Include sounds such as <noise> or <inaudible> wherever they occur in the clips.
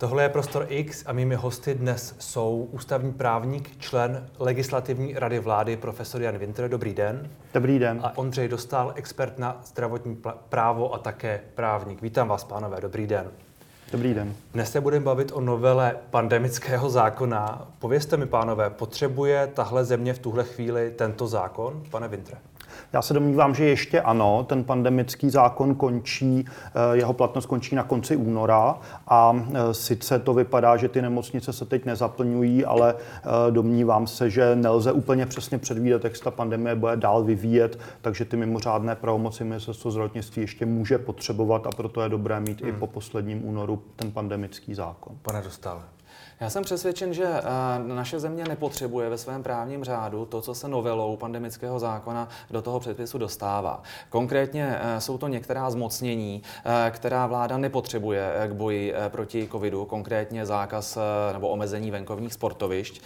Tohle je Prostor X a mými hosty dnes jsou ústavní právník, člen legislativní rady vlády, profesor Jan Winter. Dobrý den. Dobrý den. A Ondřej Dostal, expert na zdravotní právo a také právník. Vítám vás, pánové. Dobrý den. Dobrý den. Dnes se budeme bavit o novele pandemického zákona. Povězte mi, pánové, potřebuje tahle země v tuhle chvíli tento zákon, pane Vintre? Já se domnívám, že ještě ano, ten pandemický zákon končí, eh, jeho platnost končí na konci února a eh, sice to vypadá, že ty nemocnice se teď nezaplňují, ale eh, domnívám se, že nelze úplně přesně předvídat, jak se ta pandemie bude dál vyvíjet, takže ty mimořádné pravomoci ministerstvo zdravotnictví ještě může potřebovat a proto je dobré mít hmm. i po posledním únoru ten pandemický zákon. Pane Dostále. Já jsem přesvědčen, že eh, naše země nepotřebuje ve svém právním řádu to, co se novelou pandemického zákona do toho předpisu dostává. Konkrétně eh, jsou to některá zmocnění, eh, která vláda nepotřebuje k boji proti covidu, konkrétně zákaz nebo omezení venkovních sportovišť.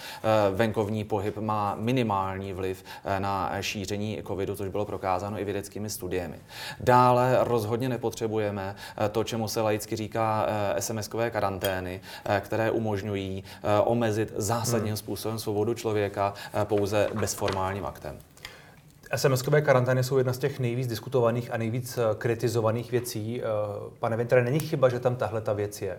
Venkovní pohyb má minimální vliv na šíření covidu, což bylo prokázáno i vědeckými studiemi. Dále rozhodně nepotřebujeme to, čemu se laicky říká SMS-kové karantény, které umožňují dovolují eh, omezit zásadním hmm. způsobem svobodu člověka eh, pouze bezformálním aktem. SMS-kové karantény jsou jedna z těch nejvíc diskutovaných a nejvíc eh, kritizovaných věcí. Pane Vintre, není chyba, že tam tahle ta věc je?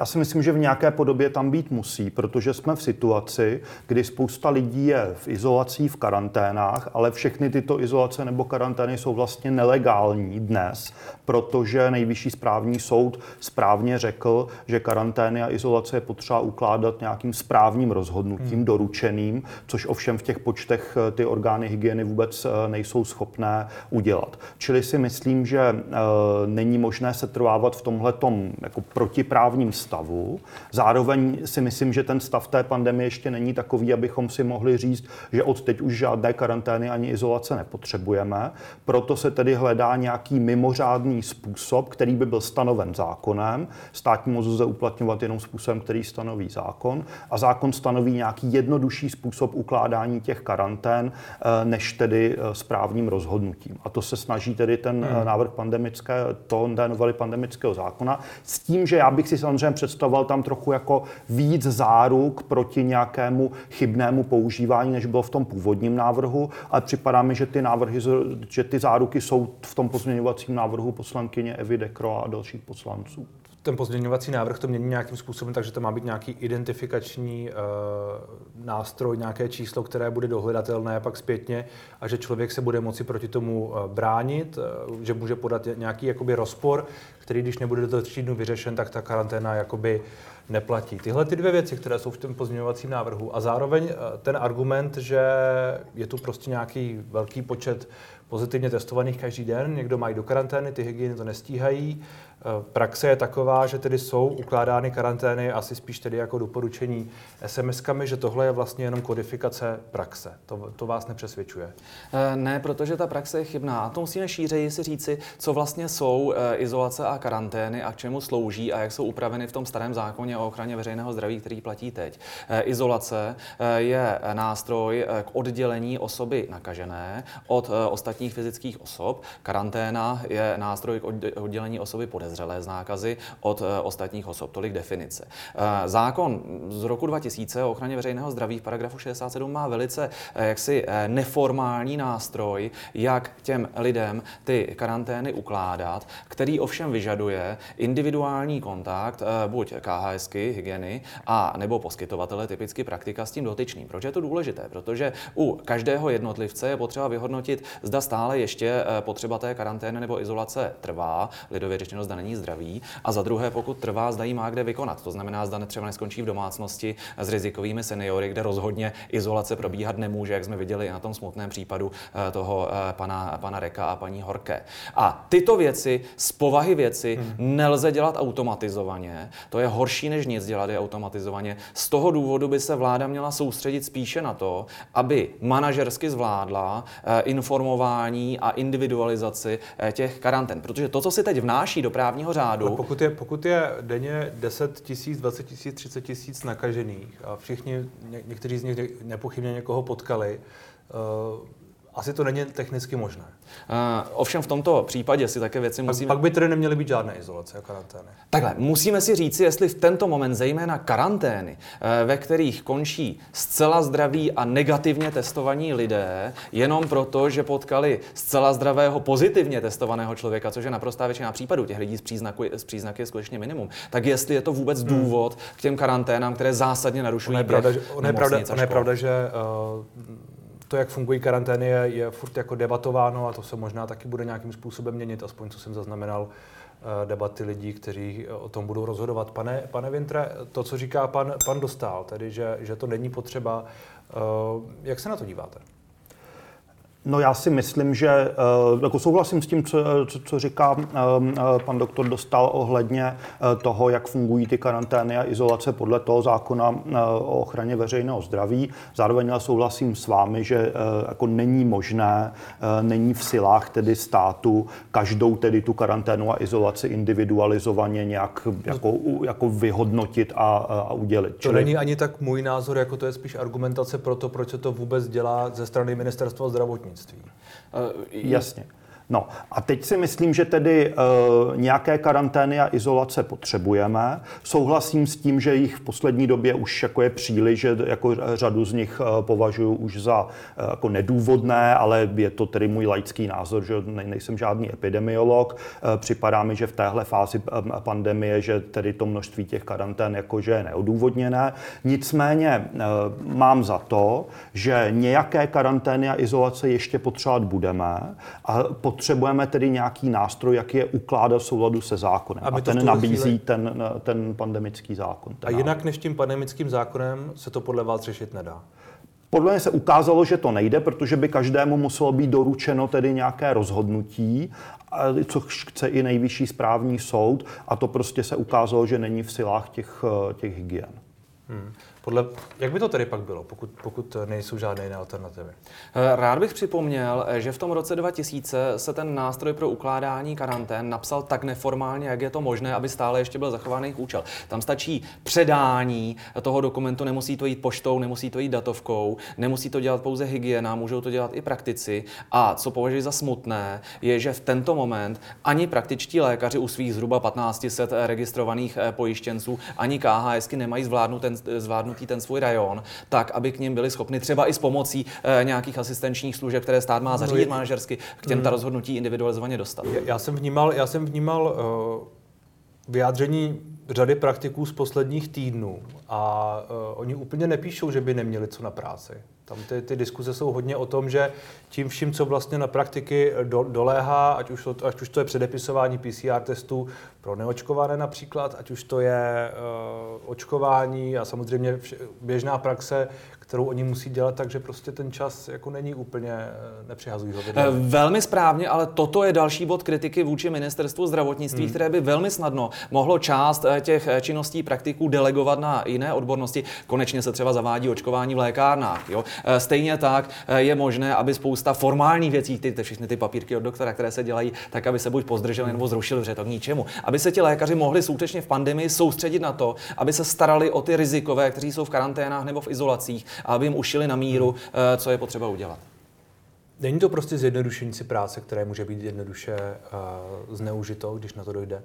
Já si myslím, že v nějaké podobě tam být musí, protože jsme v situaci, kdy spousta lidí je v izolací, v karanténách, ale všechny tyto izolace nebo karantény jsou vlastně nelegální dnes, protože nejvyšší správní soud správně řekl, že karantény a izolace je potřeba ukládat nějakým správním rozhodnutím, hmm. doručeným, což ovšem v těch počtech eh, ty orgány hygieny vůbec eh, nejsou schopné udělat. Čili si myslím, že e, není možné se trvávat v tomhle jako protiprávním normálním stavu. Zároveň si myslím, že ten stav té pandemie ještě není takový, abychom si mohli říct, že od teď už žádné karantény ani izolace nepotřebujeme. Proto se tedy hledá nějaký mimořádný způsob, který by byl stanoven zákonem. Státní moc lze uplatňovat jenom způsobem, který stanoví zákon. A zákon stanoví nějaký jednodušší způsob ukládání těch karantén, eh, než tedy eh, správním rozhodnutím. A to se snaží tedy ten eh, hmm. návrh pandemické, to, té novely pandemického zákona, s tím, že já bych si samozřejmě představoval tam trochu jako víc záruk proti nějakému chybnému používání, než bylo v tom původním návrhu, ale připadá mi, že ty návrhy, že ty záruky jsou v tom pozměňovacím návrhu poslankyně Evy Dekro a dalších poslanců ten pozměňovací návrh to mění nějakým způsobem, takže to má být nějaký identifikační uh, nástroj, nějaké číslo, které bude dohledatelné pak zpětně a že člověk se bude moci proti tomu uh, bránit, uh, že může podat nějaký jakoby rozpor, který když nebude do tří dnů vyřešen, tak ta karanténa jakoby neplatí. Tyhle ty dvě věci, které jsou v tom pozměňovacím návrhu a zároveň ten argument, že je tu prostě nějaký velký počet pozitivně testovaných každý den, někdo mají do karantény, ty hygieny to nestíhají, praxe je taková, že tedy jsou ukládány karantény asi spíš tedy jako doporučení SMS-kami, že tohle je vlastně jenom kodifikace praxe. To, to vás nepřesvědčuje? Eh, ne, protože ta praxe je chybná. A to musíme šířeji si říci, co vlastně jsou eh, izolace a karantény a k čemu slouží a jak jsou upraveny v tom starém zákoně o ochraně veřejného zdraví, který platí teď. Izolace je nástroj k oddělení osoby nakažené od ostatních fyzických osob. Karanténa je nástroj k oddělení osoby podezřelé podezřelé z nákazy od eh, ostatních osob. Tolik definice. Eh, zákon z roku 2000 o ochraně veřejného zdraví v paragrafu 67 má velice eh, jaksi neformální nástroj, jak těm lidem ty karantény ukládat, který ovšem vyžaduje individuální kontakt, buď KHSky, hygieny, a nebo poskytovatele, typicky praktika s tím dotyčným. Proč je to důležité? Protože u každého jednotlivce je potřeba vyhodnotit, zda stále ještě potřeba té karantény nebo izolace trvá, lidově řečeno, zda není zdravý. A za druhé, pokud trvá, zda má kde vykonat. To znamená, zda třeba neskončí v domácnosti s rizikovými seniory, kde rozhodně izolace probíhat nemůže, jak jsme viděli na tom smutném případu eh, toho eh, pana, pana Reka a paní Horké. A tyto věci z povahy věci hmm. nelze dělat automatizovaně. To je horší než nic dělat je automatizovaně. Z toho důvodu by se vláda měla soustředit spíše na to, aby manažersky zvládla eh, informování a individualizaci těch karantén. Protože to, co si teď vnáší do právního řádu. Ale pokud je, pokud je denně 10 tisíc, 20 tisíc, 30 tisíc nakažených a všichni, ně, někteří z nich nepochybně někoho potkali, uh, asi to není technicky možné. Uh, ovšem v tomto případě si také věci musíme... Pak by tedy neměly být žádné izolace a karantény. Takhle, musíme si říct, jestli v tento moment zejména karantény, eh, ve kterých končí zcela zdraví a negativně testovaní lidé, jenom proto, že potkali zcela zdravého pozitivně testovaného člověka, což je naprostá většina případů, těch lidí z, příznaku, z příznaky je skutečně minimum, tak jestli je to vůbec hmm. důvod k těm karanténám, které zásadně narušují ono je pravda, že, ono je pravda, ono je pravda, že uh, to, jak fungují karantény, je, je furt jako debatováno a to se možná taky bude nějakým způsobem měnit, aspoň co jsem zaznamenal eh, debaty lidí, kteří o tom budou rozhodovat. Pane, pane Vintre, to, co říká pan, pan Dostál, tedy, že, že to není potřeba, eh, jak se na to díváte? No já si myslím, že uh, jako souhlasím s tím, co, co, co říká uh, pan doktor Dostal ohledně toho, jak fungují ty karantény a izolace podle toho zákona o ochraně veřejného zdraví. Zároveň já souhlasím s vámi, že jako není možné, není v silách tedy státu každou tedy tu karanténu a izolaci individualizovaně nějak jako, jako vyhodnotit a, a udělit. To Čili... není ani tak můj názor, jako to je spíš argumentace pro to, proč se to vůbec dělá ze strany ministerstva zdravotnictví zdravotnictví. Uh, Jasně. No a teď si myslím, že tedy e, nějaké karantény a izolace potřebujeme. Souhlasím s tím, že jich v poslední době už jako je příliš, že jako řadu z nich e, považuji už za e, jako nedůvodné, ale je to tedy můj laický názor, že ne, nejsem žádný epidemiolog. E, připadá mi, že v téhle fázi pandemie, že tedy to množství těch karantén jakože je neodůvodněné. Nicméně e, mám za to, že nějaké karantény a izolace ještě potřebovat budeme a potřebujeme tedy nějaký nástroj, jak je ukládat v souladu se zákonem. A, a ten nabízí chvíli... ten, ten pandemický zákon. Ten a jinak než tím pandemickým zákonem se to podle vás řešit nedá? Podle mě se ukázalo, že to nejde, protože by každému muselo být doručeno tedy nějaké rozhodnutí, což chce i nejvyšší správní soud a to prostě se ukázalo, že není v silách těch, těch hygien. Hmm. Podle, jak by to tedy pak bylo, pokud, pokud nejsou žádné jiné alternativy? Eh, rád bych připomněl, že v tom roce 2000 se ten nástroj pro ukládání karantén napsal tak neformálně, jak je to možné, aby stále ještě byl zachován jejich účel. Tam stačí předání toho dokumentu, nemusí to jít poštou, nemusí to jít datovkou, nemusí to dělat pouze hygiena, můžou to dělat i praktici. A co považuji za smutné, je, že v tento moment ani praktičtí lékaři u svých zhruba 1500 registrovaných eh, pojištěnců, ani KHSky nemají zvládnout ten, zvládnout zvládnutí ten svůj rajon, tak aby k ním byli schopni třeba i s pomocí e, nějakých asistenčních služeb, které stát má no, zařídit no, manažersky, k těm ta hmm. rozhodnutí individualizovaně dostat. Já, já jsem vnímal, já jsem vnímal uh, vyjádření řady praktiků z posledních týdnů a uh, oni úplně nepíšou, že by neměli co na práci. Tam ty, ty diskuze jsou hodně o tom, že tím vším, co vlastně na praktiky do, doléhá, ať už, to, ať už to je předepisování PCR testů pro neočkované například, ať už to je uh, očkování a samozřejmě vše, běžná praxe, kterou oni musí dělat, takže prostě ten čas jako není úplně eh, nepřihazují ho. Eh, velmi správně, ale toto je další bod kritiky vůči ministerstvu zdravotnictví, hmm. které by velmi snadno mohlo část těch činností praktiků delegovat na jiné odbornosti. Konečně se třeba zavádí očkování v lékárnách. Jo? Eh, stejně tak eh, je možné, aby spousta formálních věcí, ty, ty všechny ty papírky od doktora, které se dělají, tak aby se buď pozdrželi nebo zrušili, protože to k ničemu. Aby se ti lékaři mohli skutečně v pandemii soustředit na to, aby se starali o ty rizikové, kteří jsou v karanténách nebo v izolacích, a aby jim ušili na míru, eh, co je potřeba udělat. Není to prostě zjednodušení si práce, které může být jednoduše uh, zneužito, když na to dojde?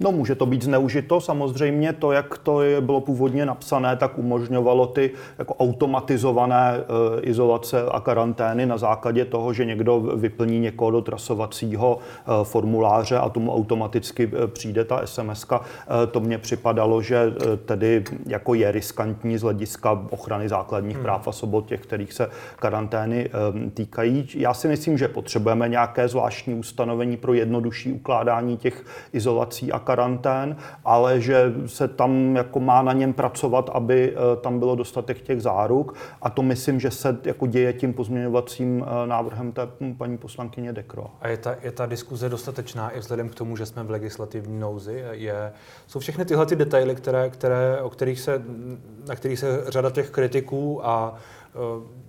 No, může to být zneužito. Samozřejmě to, jak to je, bylo původně napsané, tak umožňovalo ty jako automatizované e, izolace a karantény na základě toho, že někdo vyplní někoho do trasovacího e, formuláře a tomu automaticky e, přijde ta SMS. E, to mně připadalo, že e, tedy jako je riskantní z hlediska ochrany základních hmm. práv a svobod těch, kterých se karantény e, týkají. Já si myslím, že potřebujeme nějaké zvláštní ustanovení pro jednodušší ukládání těch izolací a karantén, ale že se tam jako má na něm pracovat, aby eh, tam bylo dostatek těch záruk. A to myslím, že se jako děje tím pozměňovacím eh, návrhem té paní poslankyně Dekro. A je ta, je ta diskuze dostatečná i vzhledem k tomu, že jsme v legislativní nouzi? Je, jsou všechny tyhle ty detaily, které, které, o kterých se, na kterých se řada těch kritiků a eh,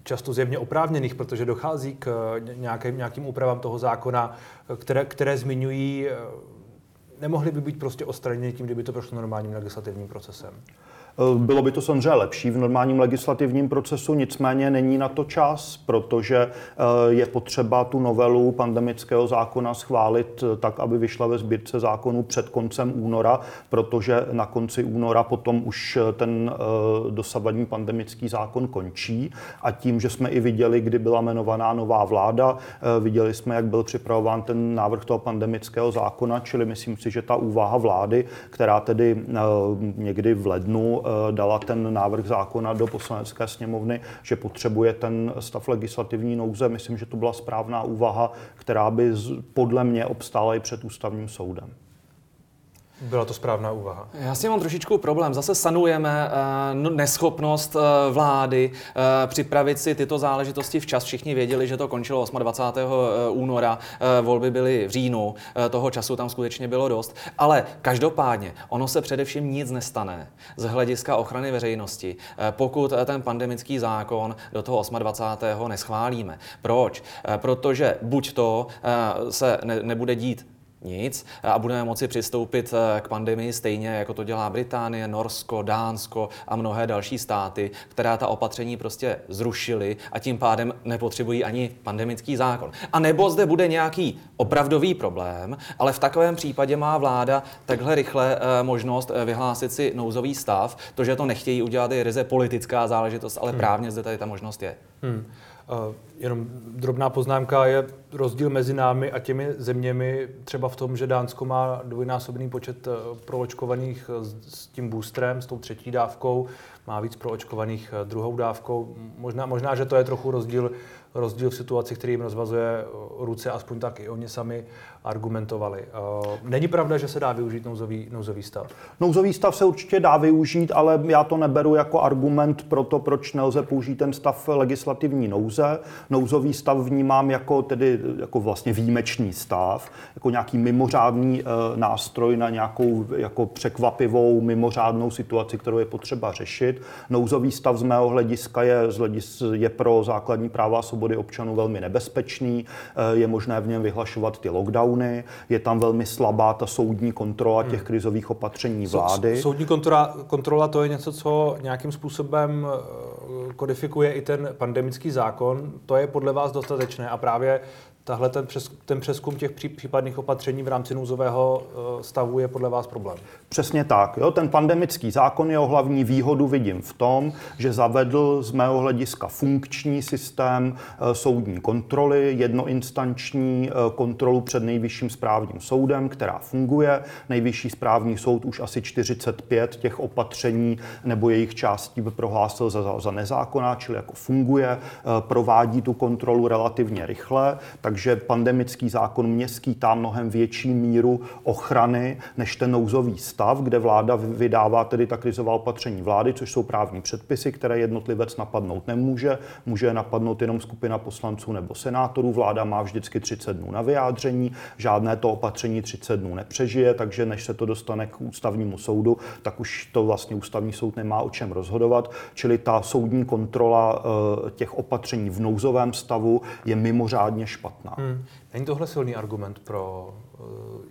často zjevně oprávněných, protože dochází k nějakým, nějakým úpravám toho zákona, které, které zmiňují nemohli by být prostě odstraněni tím, kdyby to prošlo normálním legislativním procesem? Eh, bylo by to samozřejmě lepší v normálním legislativním procesu, nicméně není na to čas, protože eh, je potřeba tu novelu pandemického zákona schválit eh, tak, aby vyšla ve sbírce zákonů před koncem února, protože na konci února potom už ten dosavadní pandemický zákon končí. A tím, že jsme i viděli, kdy byla jmenovaná nová vláda, viděli jsme, jak byl připravován ten návrh toho pandemického zákona, čili myslím si, že ta úvaha vlády, která tedy někdy v lednu dala ten návrh zákona do poslanecké sněmovny, že potřebuje ten stav legislativní nouze. Myslím, že to byla správná úvaha, která by podle mě obstála i před ústavním soudem. Byla to správná úvaha. Já si mám trošičku problém. Zase sanujeme uh, neschopnost uh, vlády uh, připravit si tyto záležitosti včas. Všichni věděli, že to končilo 28. února, volby byly v říjnu, toho času tam skutečně bylo dost. Ale každopádně, ono se především nic nestane z hlediska ochrany veřejnosti, pokud ten pandemický zákon do toho 28. neschválíme. Proč? Protože buď to se ne, nebude dít nic a budeme moci přistoupit eh, k pandemii stejně, jako to dělá Británie, Norsko, Dánsko a mnohé další státy, která ta opatření prostě zrušily a tím pádem nepotřebují ani pandemický zákon. A nebo zde bude nějaký opravdový problém, ale v takovém případě má vláda takhle rychle eh, možnost eh, vyhlásit si nouzový stav. To, že to nechtějí udělat, je ryze politická záležitost, ale hmm. právně zde tady ta možnost je. Hmm. Jenom drobná poznámka je rozdíl mezi námi a těmi zeměmi třeba v tom, že Dánsko má dvojnásobný počet uh, proočkovaných s tím boostrem, s tou třetí dávkou, má víc proočkovaných uh, druhou dávkou. Možná, možná, že to je trochu rozdíl rozdíl v situaci, který jim rozvazuje eh, ruce, aspoň tak i oni sami argumentovali. Eh, není pravda, že se dá využít nouzový, nouzový stav? Nouzový stav se určitě dá využít, ale já to neberu jako argument pro to, proč nelze použít ten stav legislativní nouze. Nouzový stav vnímám jako tedy jako vlastně výjimečný stav, jako nějaký mimořádný e, nástroj na nějakou jako překvapivou mimořádnou situaci, kterou je potřeba řešit. Nouzový stav z mého hlediska je, z hledis, je pro základní práva a svobody občanů velmi nebezpečný, eh, je možné v něm vyhlašovat ty lockdowny, je tam velmi slabá ta soudní kontrola těch hmm. krizových opatření vlády. Soudní kontrola, kontrola to je něco, co nějakým způsobem eh, kodifikuje i ten pandemický zákon. To je podle vás dostatečné a právě tahle ten, přes, ten přeskum těch případných opatření v rámci nouzového eh, stavu je podle vás problém? Přesně tak. Jo? Ten pandemický zákon, jeho hlavní výhodu vidím v tom, že zavedl z mého hlediska funkční systém eh, soudní kontroly, jednoinstanční eh, kontrolu před nejvyšším správním soudem, která funguje. Nejvyšší správní soud už asi 45 těch opatření nebo jejich částí by prohlásil za, za nezákonná, čili jako funguje, provádí tu kontrolu relativně rychle, tak takže pandemický zákon mě skýtá mnohem větší míru ochrany než ten nouzový stav, kde vláda vydává tedy ta krizová opatření vlády, což jsou právní předpisy, které jednotlivec napadnout nemůže. Může napadnout jenom skupina poslanců nebo senátorů. Vláda má vždycky 30 dnů na vyjádření, žádné to opatření 30 dnů nepřežije, takže než se to dostane k ústavnímu soudu, tak už to vlastně ústavní soud nemá o čem rozhodovat. Čili ta soudní kontrola eh, těch opatření v nouzovém stavu je mimořádně špatná. Hmm. Není tohle silný argument pro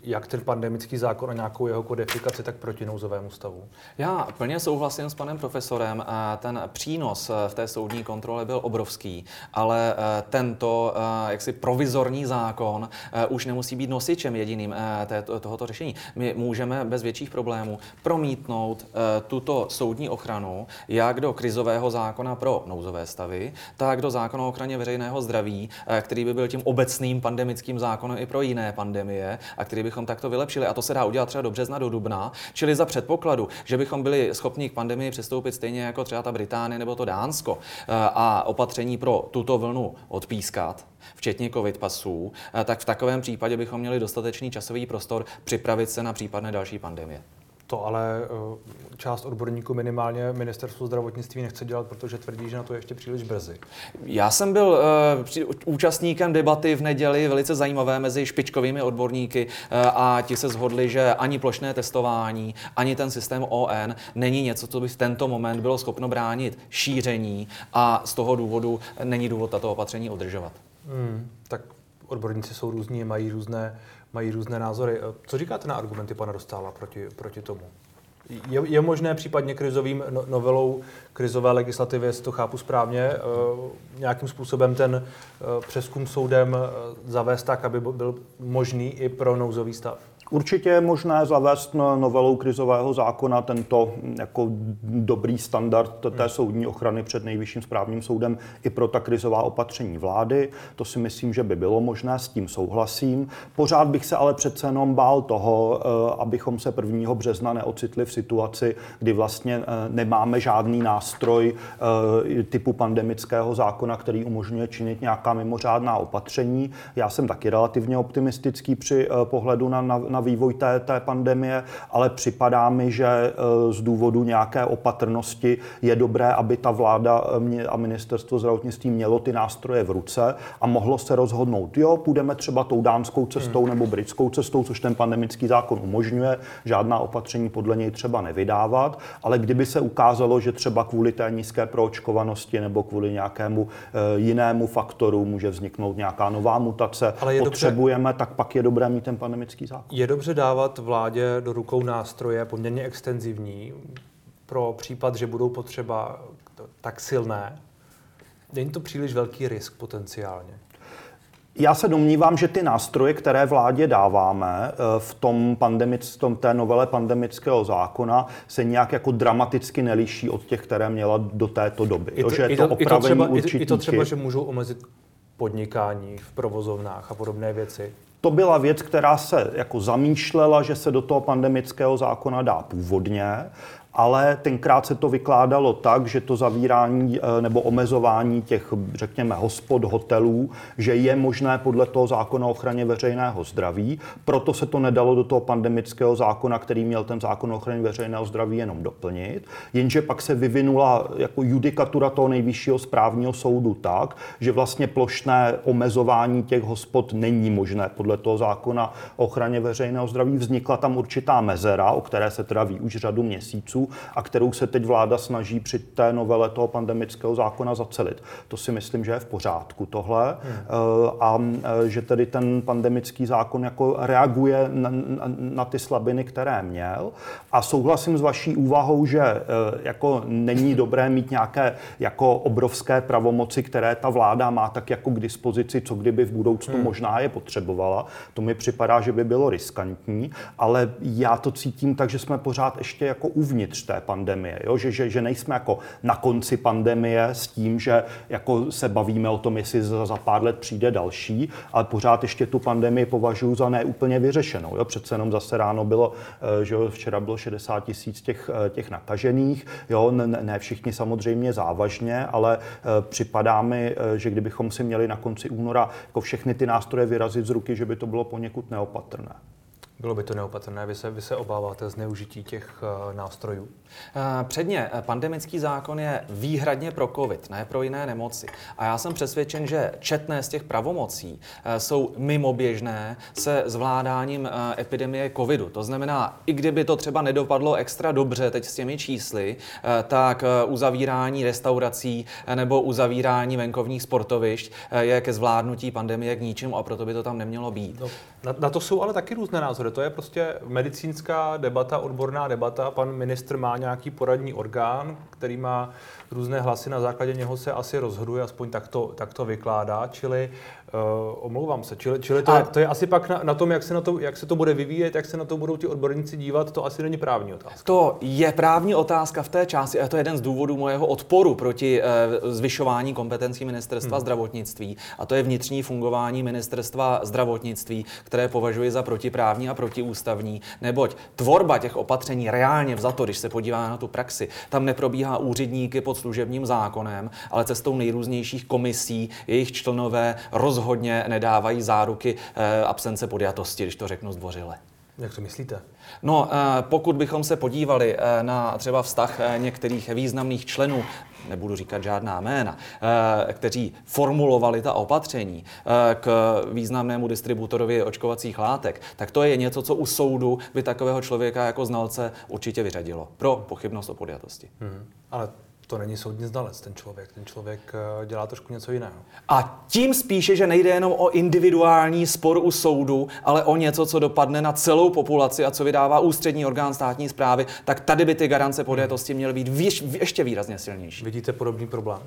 jak ten pandemický zákon a nějakou jeho kodifikaci, tak proti nouzovému stavu? Já plně souhlasím s panem profesorem. Ten přínos eh, v té soudní kontrole byl obrovský, ale eh, tento jaksi provizorní zákon už nemusí být nosičem jediným tohoto řešení. My můžeme bez větších problémů promítnout tuto soudní ochranu jak do krizového zákona pro nouzové stavy, tak do zákona o ochraně veřejného zdraví, který by byl tím obecným pandemickým zákonem i pro jiné pandemie a který bychom takto vylepšili. A to se dá udělat třeba do března, do dubna, čili za předpokladu, že bychom byli schopni k pandemii přistoupit stejně jako třeba ta Británie nebo to Dánsko eh, a opatření pro tuto vlnu odpískat, včetně covid pasů, eh, tak v takovém případě bychom měli dostatečný časový prostor připravit se na případné další pandemie. To ale eh, část odborníků minimálně ministerstvo zdravotnictví nechce dělat, protože tvrdí, že na to je ještě příliš brzy. Já jsem byl uh, účastníkem debaty v neděli velice zajímavé mezi špičkovými odborníky uh, a ti se shodli, že ani plošné testování, ani ten systém ON není něco, co by v tento moment bylo schopno bránit šíření a z toho důvodu není důvod tato opatření udržovat. Hmm, tak odborníci jsou různí, mají různé mají různé názory. Co říkáte na argumenty pana Dostála proti, proti tomu? Je, je možné případně krizovým no, novelou krizové legislativy, jestli to chápu správně, nějakým způsobem ten přeskum soudem zavést tak, aby byl možný i pro nouzový stav? Určitě je možné zavést novelou krizového zákona tento jako dobrý standard té soudní ochrany před nejvyšším správním soudem i pro ta krizová opatření vlády. To si myslím, že by bylo možné, s tím souhlasím. Pořád bych se ale přece jenom bál toho, eh, abychom se 1. března neocitli v situaci, kdy vlastně eh, nemáme žádný nástroj eh, typu pandemického zákona, který umožňuje činit nějaká mimořádná opatření. Já jsem taky relativně optimistický při pohledu na, na, na vývoj té, té pandemie, ale připadá mi, že e, z důvodu nějaké opatrnosti je dobré, aby ta vláda e, a ministerstvo zdravotnictví mělo ty nástroje v ruce a mohlo se rozhodnout, jo, půjdeme třeba tou dánskou cestou hmm. nebo britskou cestou, což ten pandemický zákon umožňuje, žádná opatření podle něj třeba nevydávat, ale kdyby se ukázalo, že třeba kvůli té nízké proočkovanosti nebo kvůli nějakému e, jinému faktoru může vzniknout nějaká nová mutace, ale potřebujeme, dobře, tak pak je dobré mít ten pandemický zákon. Je dobře dávat vládě do rukou nástroje poměrně extenzivní pro případ, že budou potřeba tak silné. Není to příliš velký risk potenciálně? Já se domnívám, že ty nástroje, které vládě dáváme eh, v tom, pandemic, v tom té novele pandemického zákona, se nějak jako dramaticky neliší od těch, které měla do této doby. I to, že je to, to i to třeba, i to třeba, že můžou omezit podnikání v provozovnách a podobné věci. To byla věc, která se jako zamýšlela, že se do toho pandemického zákona dá původně ale tenkrát se to vykládalo tak, že to zavírání eh, nebo omezování těch, řekněme, hospod, hotelů, že je možné podle toho zákona o ochraně veřejného zdraví. Proto se to nedalo do toho pandemického zákona, který měl ten zákon o ochraně veřejného zdraví jenom doplnit. Jenže pak se vyvinula jako judikatura toho nejvyššího správního soudu tak, že vlastně plošné omezování těch hospod není možné podle toho zákona o ochraně veřejného zdraví. Vznikla tam určitá mezera, o které se teda ví už řadu měsíců a kterou se teď vláda snaží při té novele toho pandemického zákona zacelit. To si myslím, že je v pořádku tohle hmm. Eh, a eh, že tedy ten pandemický zákon jako reaguje na, na, na ty slabiny, které měl a souhlasím s vaší úvahou, že eh, jako není dobré mít nějaké jako obrovské pravomoci, které ta vláda má tak jako k dispozici, co kdyby v budoucnu hmm. možná je potřebovala. To mi připadá, že by bylo riskantní, ale já to cítím tak, že jsme pořád ještě jako uvnitř uvnitř té pandemie. Jo? Že, že, že nejsme jako na konci pandemie s tím, že jako se bavíme o tom, jestli za, za pár let přijde další, ale pořád ještě tu pandemii považuji za neúplně vyřešenou. Jo? Přece jenom zase ráno bylo, eh, že včera bylo 60 tisíc těch, eh, těch nakažených. Jo? Ne, ne všichni samozřejmě závažně, ale eh, připadá mi, že kdybychom si měli na konci února jako všechny ty nástroje vyrazit z ruky, že by to bylo poněkud neopatrné. Bylo by to neopatrné. Vy se, vy se obáváte zneužití těch uh, nástrojů? Eh, předně, eh, pandemický zákon je výhradně pro COVID, ne pro jiné nemoci. A já jsem přesvědčen, že četné z těch pravomocí jsou mimoběžné se zvládáním epidemie covidu. To znamená, i kdyby to třeba nedopadlo extra dobře teď s těmi čísly, tak uzavírání restaurací nebo uzavírání venkovních sportovišť je ke zvládnutí pandemie k ničemu a proto by to tam nemělo být. No, na, na to jsou ale taky různé názory to je prostě medicínská debata, odborná debata. Pan ministr má nějaký poradní orgán, který má různé hlasy, na základě něho se asi rozhoduje, aspoň tak to, tak to vykládá, čili Uh, omlouvám se. Čili, čili to, a... je, to je asi pak na, na tom, jak se, na to, jak se to bude vyvíjet, jak se na to budou ti odborníci dívat, to asi není právní otázka. To je právní otázka v té části a to je jeden z důvodů mojeho odporu proti uh, zvyšování kompetencí ministerstva hmm. zdravotnictví. A to je vnitřní fungování ministerstva zdravotnictví, které považuji za protiprávní a protiústavní, neboť tvorba těch opatření reálně vzato, když se podívá na tu praxi, tam neprobíhá úředníky pod služebním zákonem, ale cestou nejrůznějších komisí, jejich členové rozhodnutí rozhodně nedávají záruky eh, absence podjatosti, když to řeknu zdvořile. Jak to myslíte? No, eh, pokud bychom se podívali eh, na třeba vztah některých významných členů nebudu říkat žádná jména, kteří formulovali ta opatření k významnému distributorovi očkovacích látek, tak to je něco, co u soudu by takového člověka jako znalce určitě vyřadilo pro pochybnost o podjatosti. Hmm. Ale To není soudní znalec, ten člověk. Ten člověk eh, dělá trošku něco jiného. A tím spíše, že nejde jenom o individuální spor u soudu, ale o něco, co dopadne na celou populaci a co vydává ústřední orgán státní zprávy, tak tady by ty garance podjatosti měly být ještě výrazně silnější. Vidíte podobný problém?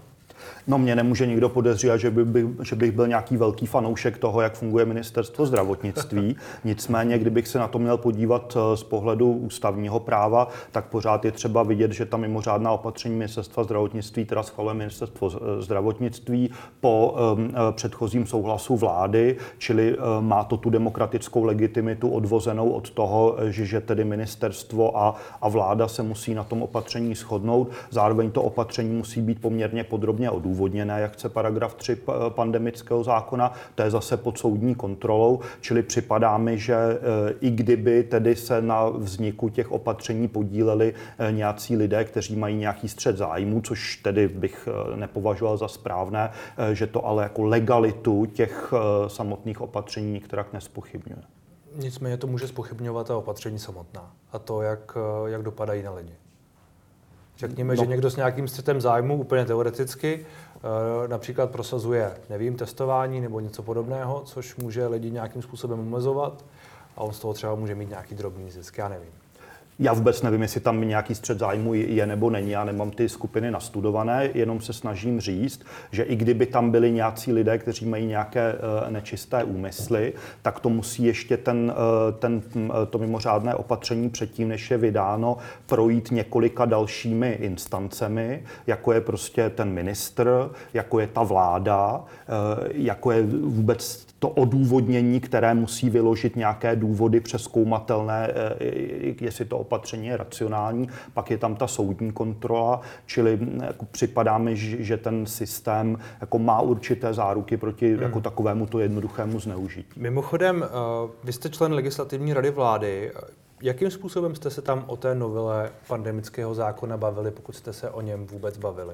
No mě nemůže nikdo podezřívat, že, by, by, že bych byl nějaký velký fanoušek toho, jak funguje ministerstvo zdravotnictví. <laughs> Nicméně, kdybych se na to měl podívat eh, z pohledu ústavního práva, tak pořád je třeba vidět, že ta mimořádná opatření ministerstva zdravotnictví, teda schvaluje ministerstvo eh, zdravotnictví po um, předchozím souhlasu vlády, čili um, má to tu demokratickou legitimitu odvozenou od toho, že, že tedy ministerstvo a, a vláda se musí na tom opatření shodnout. Zároveň to opatření musí být poměrně podrobně odůvodněné, jak chce paragraf 3 pandemického zákona, to je zase pod soudní kontrolou, čili připadá mi, že e, i kdyby tedy se na vzniku těch opatření podíleli e, nějací lidé, kteří mají nějaký střed zájmu, což tedy bych e, nepovažoval za správné, že to ale jako legalitu těch samotných opatření některak nespochybňuje. Nicméně to může spochybňovat ta opatření samotná a to, jak, jak dopadají na lidi. Řekněme, no. že někdo s nějakým střetem zájmu, úplně teoreticky, například prosazuje, nevím, testování nebo něco podobného, což může lidi nějakým způsobem omezovat a on z toho třeba může mít nějaký drobný zisk, já nevím. Já vůbec nevím, jestli tam nějaký střed zájmu je nebo není. Já nemám ty skupiny nastudované, jenom se snažím říct, že i kdyby tam byli nějací lidé, kteří mají nějaké uh, nečisté úmysly, tak to musí ještě ten, uh, ten, uh, to mimořádné opatření předtím, než je vydáno, projít několika dalšími instancemi, jako je prostě ten ministr, jako je ta vláda, jako je vůbec to odůvodnění, které musí vyložit nějaké důvody přeskoumatelné, jestli to opatření je racionální, pak je tam ta soudní kontrola, čili jako připadá mi, že ten systém jako má určité záruky proti hmm. jako takovému to jednoduchému zneužití. Mimochodem, eh, vy jste člen legislativní rady vlády. Jakým způsobem jste se tam o té novele pandemického zákona bavili, pokud jste se o něm vůbec bavili?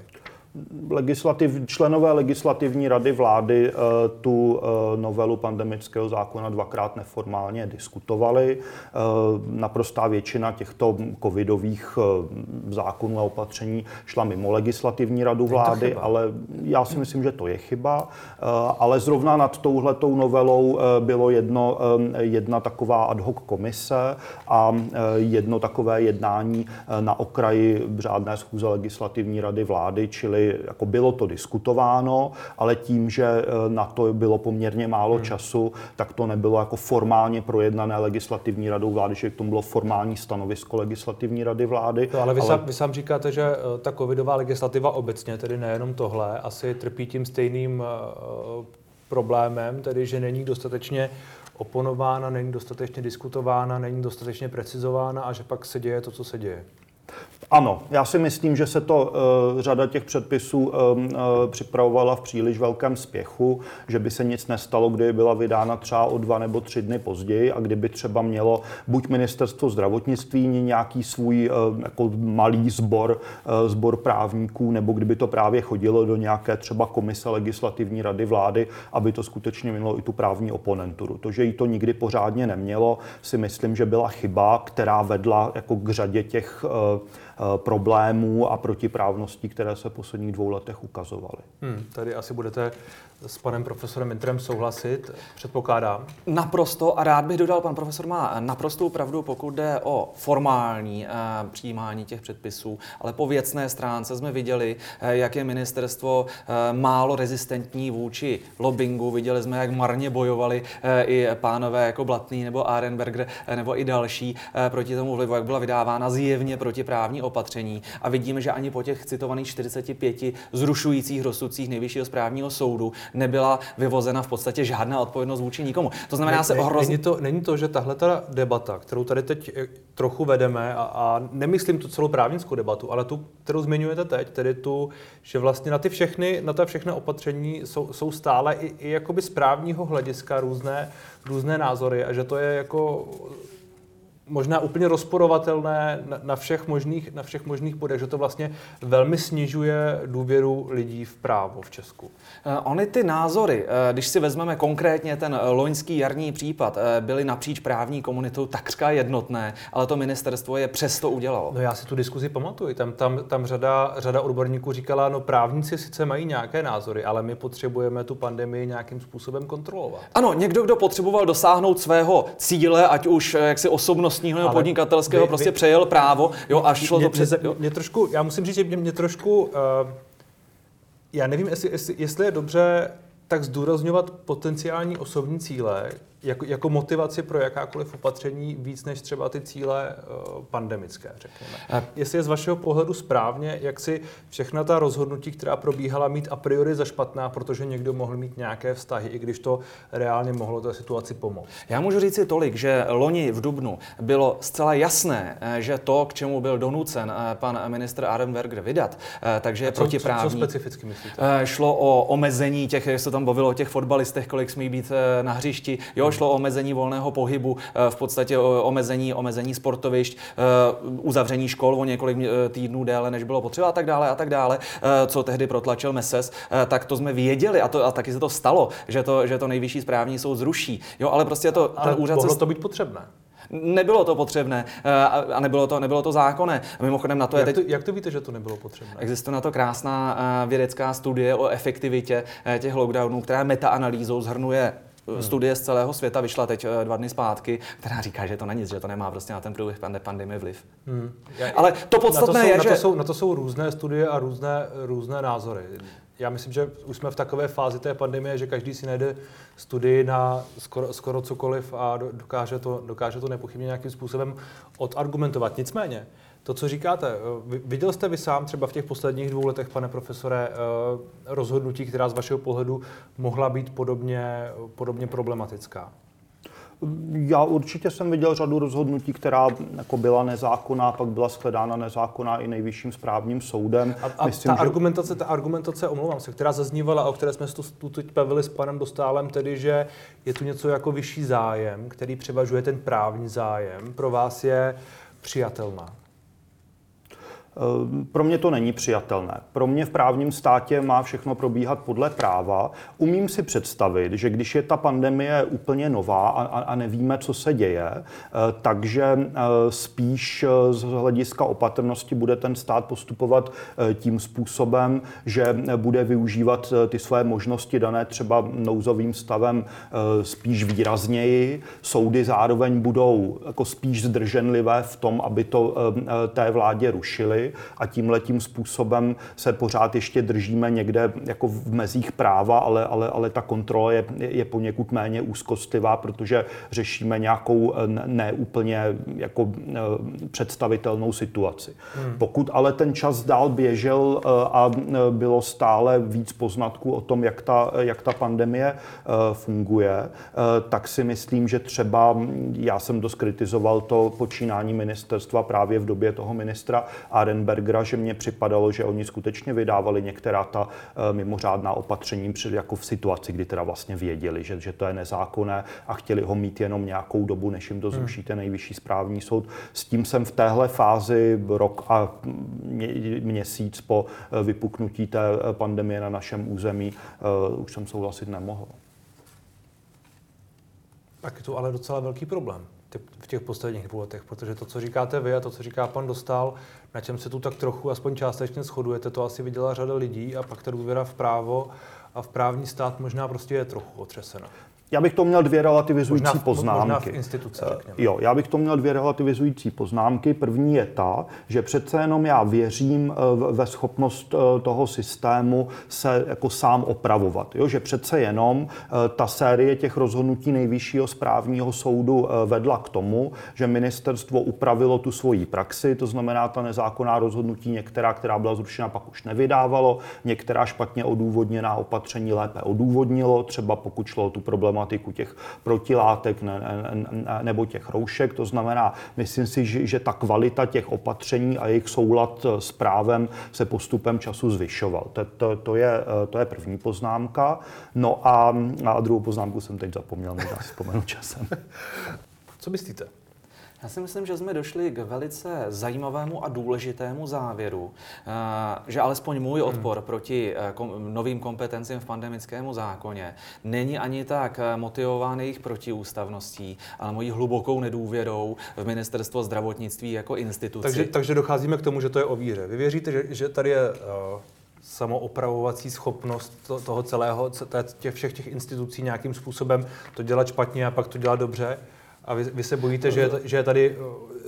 Legislativ, členové legislativní rady vlády eh, tu eh, novelu pandemického zákona dvakrát neformálně diskutovali. Eh, naprostá většina těchto covidových zákonů a opatření šla mimo legislativní radu vlády, ale já si myslím, že to je chyba. Ale zrovna nad touhletou novelou bylo jedno, jedna taková ad hoc komise a jedno takové jednání na okraji řádné schůze legislativní rady vlády, čili jako bylo to diskutováno, ale tím, že eh, na to bylo poměrně málo hmm. času, tak to nebylo jako formálně projednané legislativní radou vlády, že k tomu bylo formální stanovisko legislativní rady vlády. To, ale vy, ale... Sám, vy sám říkáte, že eh, ta covidová legislativa obecně, tedy nejenom tohle, asi trpí tím stejným uh, problémem, tedy že není dostatečně oponována, není dostatečně diskutována, není dostatečně precizována a že pak se děje to, co se děje. Ano, já si myslím, že se to uh, řada těch předpisů uh, uh, připravovala v příliš velkém spěchu, že by se nic nestalo, kdyby byla vydána třeba o dva nebo tři dny později a kdyby třeba mělo buď ministerstvo zdravotnictví nějaký svůj uh, jako malý sbor, uh, sbor právníků, nebo kdyby to právě chodilo do nějaké třeba komise legislativní rady vlády, aby to skutečně mělo i tu právní oponenturu. To, že jí to nikdy pořádně nemělo, si myslím, že byla chyba, která vedla jako k řadě těch uh, problémů a protiprávností, které se v posledních dvou letech ukazovaly. Hmm, tady asi budete s panem profesorem Mintrem souhlasit, předpokládám. Naprosto a rád bych dodal, pan profesor má naprostou pravdu, pokud jde o formální eh, přijímání těch předpisů, ale po věcné stránce jsme viděli, eh, jak je ministerstvo eh, málo rezistentní vůči lobbingu, viděli jsme, jak marně bojovali eh, i pánové jako Blatný nebo Arenberger eh, nebo i další eh, proti tomu vlivu, jak byla vydávána zjevně protiprávní opatření a vidíme, že ani po těch citovaných 45 zrušujících rozsudcích nejvyššího správního soudu nebyla vyvozena v podstatě žádná odpovědnost vůči nikomu. To znamená, ne, se ohrozí... Není to, není to, že tahle ta debata, kterou tady teď eh, trochu vedeme, a, a nemyslím tu celou právnickou debatu, ale tu, kterou zmiňujete teď, tedy tu, že vlastně na ty všechny, na ta všechny opatření jsou, jsou stále i, i jakoby z právního hlediska různé, různé názory a že to je jako možná úplně rozporovatelné na, na, všech možných, na všech možných bodech, že to vlastně velmi snižuje důvěru lidí v právo v Česku. Uh, ony ty názory, uh, když si vezmeme konkrétně ten loňský jarní případ, byly napříč právní komunitou takřka jednotné, ale to ministerstvo je přesto udělalo. No já si tu diskuzi pamatuju. Tam, tam, tam řada, řada odborníků říkala, no právníci sice mají nějaké názory, ale my potřebujeme tu pandemii nějakým způsobem kontrolovat. Ano, někdo, kdo potřeboval dosáhnout svého cíle, ať už jaksi osobnost živnostního nebo podnikatelského vy, prostě vy, přejel právo. Jo, a šlo mě, to přes... Mě, mě trošku, já musím říct, že mě, mě trošku... Uh, já nevím, jestli, jestli, jestli je dobře tak zdůrazňovat potenciální osobní cíle, jako, jako motivaci pro jakákoliv opatření víc než třeba ty cíle uh, pandemické, řekněme. A... Jestli je z vašeho pohledu správně, jak si všechna ta rozhodnutí, která probíhala, mít a priori za špatná, protože někdo mohl mít nějaké vztahy, i když to reálně mohlo té situaci pomoct. Já můžu říct si tolik, že loni v Dubnu bylo zcela jasné, eh, že to, k čemu byl donucen eh, pan ministr Arenberger vydat, takže je protiprávní. Co, co specificky myslíte? Šlo o omezení těch, jak se tam bavilo o těch fotbalistech, kolik smí být na hřišti. Jo, šlo o omezení volného pohybu, eh, v podstatě omezení, omezení sportovišť, eh, uzavření škol o několik eh, týdnů déle, než bylo potřeba a tak dále a tak dále, co tehdy protlačil MESES, tak to jsme věděli a, to, a taky se to stalo, že to, že to nejvyšší správní soud zruší. Jo, ale prostě to, ale ten úřad mohlo se... to být potřebné. Nebylo to potřebné a nebylo to, nebylo to zákonné. Mimochodem na to jak je teď... To, jak to víte, že to nebylo potřebné? Existuje na to krásná vědecká studie o efektivitě těch lockdownů, která metaanalýzou zhrnuje Hmm. Studie z celého světa vyšla teď eh, dva dny zpátky, která říká, že to není nic, že to nemá prostě na ten průběh pandemie vliv. Hmm. Já, Ale to podstatné na to jsou, je, na že... To jsou, na to jsou různé studie a různé, různé názory. Já myslím, že už jsme v takové fázi té pandemie, že každý si najde studii na skoro, skoro cokoliv a dokáže to, dokáže to nepochybně nějakým způsobem odargumentovat. Nicméně, to, co říkáte, eh, viděl jste vy sám třeba v těch posledních dvou letech, pane profesore, eh, rozhodnutí, která z vašeho pohledu mohla být podobně, podobně problematická? Já určitě jsem viděl řadu rozhodnutí, která jako byla nezákonná, pak byla shledána nezákonná i nejvyšším správním soudem. A, a Myslím, ta, že... argumentace, ta argumentace, omlouvám se, která zaznívala, o které jsme se tu teď bavili s panem Dostálem, tedy, že je tu něco jako vyšší zájem, který převažuje ten právní zájem, pro vás je přijatelná. Ehm, pro mě to není přijatelné. Pro mě v právním státě má všechno probíhat podle práva. Umím si představit, že když je ta pandemie úplně nová a, a nevíme, co se děje, eh, takže eh, spíš eh, z hlediska opatrnosti bude ten stát postupovat tím způsobem, že bude využívat ty své možnosti dané třeba nouzovým stavem spíš výrazněji. Soudy zároveň budou jako spíš zdrženlivé v tom, aby to té vládě rušili a tím letím způsobem se pořád ještě držíme někde jako v mezích práva, ale, ale, ale ta kontrola je, je poněkud méně úzkostlivá, protože řešíme nějakou neúplně jako eh, představitelnou situaci. Hmm. Pokud ale ten čas dál běžel eh, a eh, bylo stále víc poznatků o tom, jak ta, jak ta pandemie funguje, tak si myslím, že třeba já jsem dost kritizoval to počínání ministerstva právě v době toho ministra Arena Arenbergera, že mně připadalo, že oni skutečně vydávali některá ta eh, mimořádná opatření před, jako v situaci, kdy teda vlastně věděli, že, že to je nezákonné a chtěli ho mít jenom nějakou dobu, než jim to hmm. zruší ten nejvyšší správní soud. S tím jsem v téhle fázi rok a mě, měsíc po eh, vypuknutí té eh, pandemie na našem území už jsem souhlasit nemohl. Tak je to ale docela velký problém v těch posledních dvou letech, protože to, co říkáte vy a to, co říká pan Dostal, na čem se tu tak trochu, aspoň částečně shodujete, to asi viděla řada lidí a pak ta důvěra v právo a v právní stát možná prostě je trochu otřesena. Já bych to měl dvě relativizující možná v, poznámky. Možná v instituce, eh, řekněme. Jo, já bych to měl dvě relativizující poznámky. První je ta, že přece jenom já věřím eh, ve schopnost eh, toho systému se jako sám opravovat. Jo, že přece jenom ta série těch rozhodnutí nejvyššího správního soudu vedla k tomu, že ministerstvo upravilo tu svoji praxi, to znamená ta nezákonná rozhodnutí některá, která byla zrušena, pak už nevydávalo, některá špatně odůvodněná opatření lépe odůvodnilo, třeba pokud šlo o tu problematiku problematiku těch protilátek ne, ne, nebo těch roušek. To znamená, myslím si, že, že ta kvalita těch opatření a jejich soulad s právem se postupem času zvyšoval. To, to, to, je, to je první poznámka. No a, a druhou poznámku jsem teď zapomněl, možná si vzpomenu časem. Co myslíte? Já si myslím, že jsme došli k velice zajímavému a důležitému závěru, eh, že alespoň můj hmm. odpor hmm. proti eh, novým kompetencím v pandemickému zákoně není ani tak eh, motivován jejich protiústavností, ale mojí hlubokou nedůvěrou v ministerstvo zdravotnictví jako instituci. Takže, takže docházíme k tomu, že to je o víře. Vy věříte, že, že tady je uh, samoopravovací schopnost to, toho celého, těch všech těch institucí nějakým způsobem to dělat špatně a pak to dělat dobře? A vy, vy se bojíte, že je, že je tady,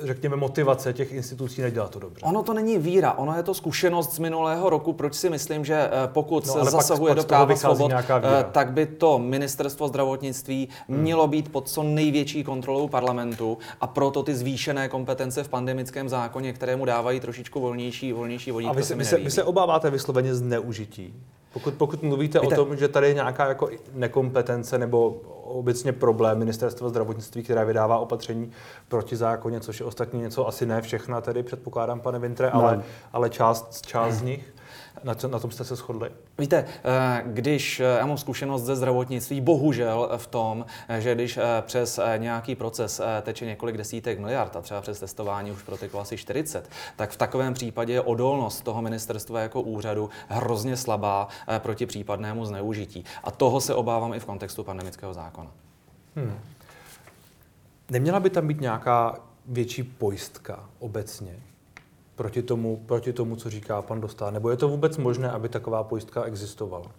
řekněme, motivace těch institucí nedělat to dobře? Ono to není víra, ono je to zkušenost z minulého roku. Proč si myslím, že eh, pokud no, se zasahuje pak, do práva svobod, eh, tak by to ministerstvo zdravotnictví hmm. mělo být pod co největší kontrolou parlamentu a proto ty zvýšené kompetence v pandemickém zákoně, kterému dávají trošičku volnější, volnější vodík. A vy se, vy, se, vy se obáváte vysloveně zneužití? Pokud, pokud mluvíte Víte, o tom, že tady je nějaká jako nekompetence nebo obecně problém ministerstva zdravotnictví, které vydává opatření proti zákoně, což je ostatně něco, asi ne všechna, tedy předpokládám, pane Vintre, ale, ale část, část z nich. Na, co, na tom jste se shodli? Víte, eh, když eh, já mám zkušenost ze zdravotnictví, bohužel v tom, eh, že když přes nějaký proces teče několik desítek miliard a třeba přes testování už proteklo asi 40, tak v takovém případě je odolnost toho ministerstva jako úřadu hrozně slabá proti případnému zneužití. A toho se obávám i v kontextu pandemického zákona. Hmm. Neměla by tam být nějaká větší pojistka obecně? Proti tomu, proti tomu, co říká pan Dostá? Nebo je to vůbec možné, aby taková pojistka existovala?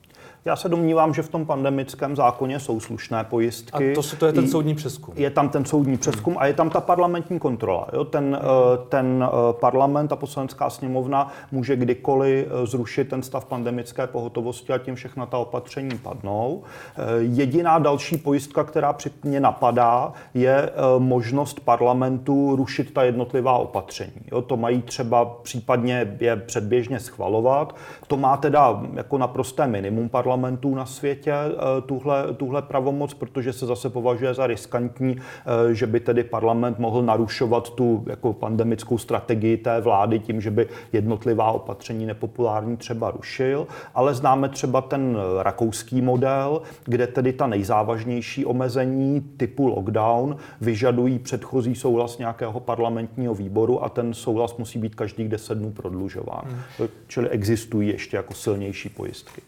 Já se domnívám, že v tom pandemickém zákoně jsou slušné pojistky. A to, to je ten soudní přeskum. Je tam ten soudní přeskum hmm. a je tam ta parlamentní kontrola. Jo? Ten, hmm. ten eh, parlament a poslanecká sněmovna může kdykoliv eh, zrušit ten stav pandemické pohotovosti a tím všechna ta opatření padnou. Jediná další pojistka, která při mě napadá, je možnost parlamentu rušit ta jednotlivá opatření. Jo? To mají třeba případně je předběžně schvalovat. To má teda jako naprosté minimum parlamentu parlamentů na světě eh, tuhle, tuhle pravomoc, protože se zase považuje za riskantní, eh, že by tedy parlament mohl narušovat tu jako pandemickou strategii té vlády tím, že by jednotlivá opatření nepopulární třeba rušil. Ale známe třeba ten rakouský model, kde tedy ta nejzávažnější omezení typu lockdown vyžadují předchozí souhlas nějakého parlamentního výboru a ten souhlas musí být každých 10 dnů prodlužován. Hmm. Čili existují ještě jako silnější pojistky.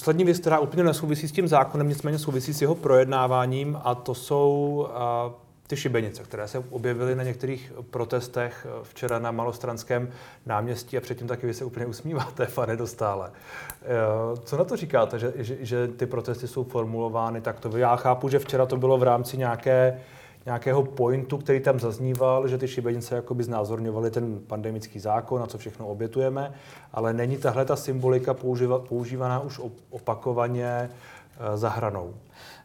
Poslední věc, která úplně nesouvisí s tím zákonem, nicméně souvisí s jeho projednáváním, a to jsou a, ty šibenice, které se objevily na některých protestech včera na Malostranském náměstí a předtím taky vy se úplně usmíváte, <laughs> pane Dostále. E, co na to říkáte, že, že, že ty protesty jsou formulovány takto? Já chápu, že včera to bylo v rámci nějaké nějakého pointu, který tam zazníval, že ty šibenice jakoby znázorňovaly ten pandemický zákon a co všechno obětujeme, ale není tahle ta symbolika používa, používaná už opakovaně za hranou.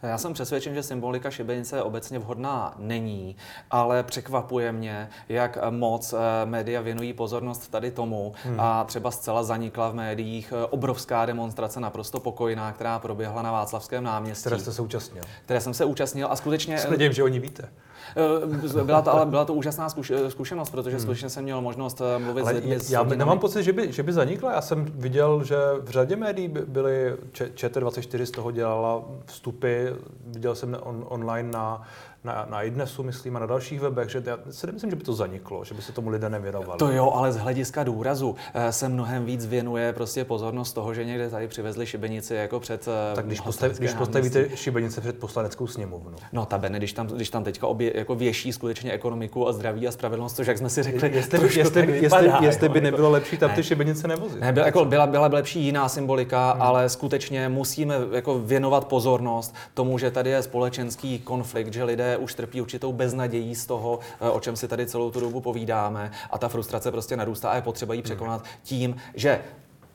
Já jsem přesvědčen, že symbolika šibenice obecně vhodná není, ale překvapuje mě, jak moc eh, média věnují pozornost tady tomu hmm. a třeba zcela zanikla v médiích eh, obrovská demonstrace naprosto pokojná, která proběhla na Václavském náměstí. Které jste se účastnil. Které jsem se účastnil a skutečně... Sledím, že oni víte. Eh, byla to, ale byla to úžasná zkušenost, protože hmm. skutečně jsem měl možnost mluvit ale s lidmi. Já by, nemám pocit, že by, že by zanikla. Já jsem viděl, že v řadě médií byly, ČT24 z toho dělala vstupy, viděl jsem on, online na na, na iDnesu, myslím, a na dalších webech, že já si nemyslím, že by to zaniklo, že by se tomu lidé nevěnovali. To jo, ale z hlediska důrazu eh, se mnohem víc věnuje prostě pozornost toho, že někde tady přivezli šibenici jako před eh, Tak když, postav, když postavíte šibenice před poslaneckou sněmovnu. No ta Bene, když tam, když tam teďka obě, jako věší skutečně ekonomiku a zdraví a spravedlnost, což jak jsme si řekli, jestli, jestli, jestli, vypadá, jestli by nebylo lepší tam ne. ty šibenice nevozit. Ne, byla, jako, byla, byla lepší jiná symbolika, hmm. ale skutečně musíme jako věnovat pozornost tomu, že tady je společenský konflikt, že lidé už trpí určitou beznadějí z toho, eh, o čem si tady celou tu dobu povídáme a ta frustrace prostě narůstá a je potřeba ji překonat tím, že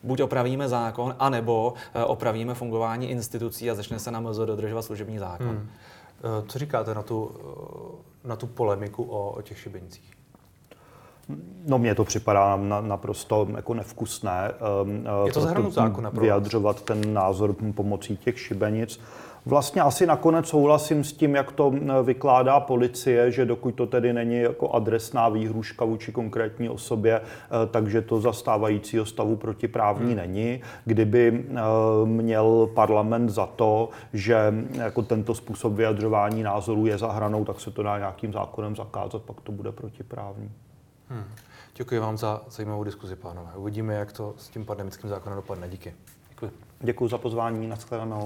buď opravíme zákon, anebo eh, opravíme fungování institucí a začne se nám dodržovat služební zákon. Hmm. Eh, co říkáte na tu, na tu polemiku o, o těch šibenicích? No mně to připadá na, naprosto jako nevkusné. Je to zákona Vyjadřovat ten názor pomocí těch šibenic. Vlastně asi nakonec souhlasím s tím, jak to vykládá policie, že dokud to tedy není jako adresná výhruška vůči konkrétní osobě, e, takže to zastávajícího stavu protiprávní hmm. není. Kdyby e, měl parlament za to, že jako tento způsob vyjadřování názorů je za hranou, tak se to dá nějakým zákonem zakázat, pak to bude protiprávní. Hmm. Děkuji vám za zajímavou diskuzi, pánové. Uvidíme, jak to s tím pandemickým zákonem dopadne. Díky. Děkuji. Děkuji za pozvání. Naschledanou.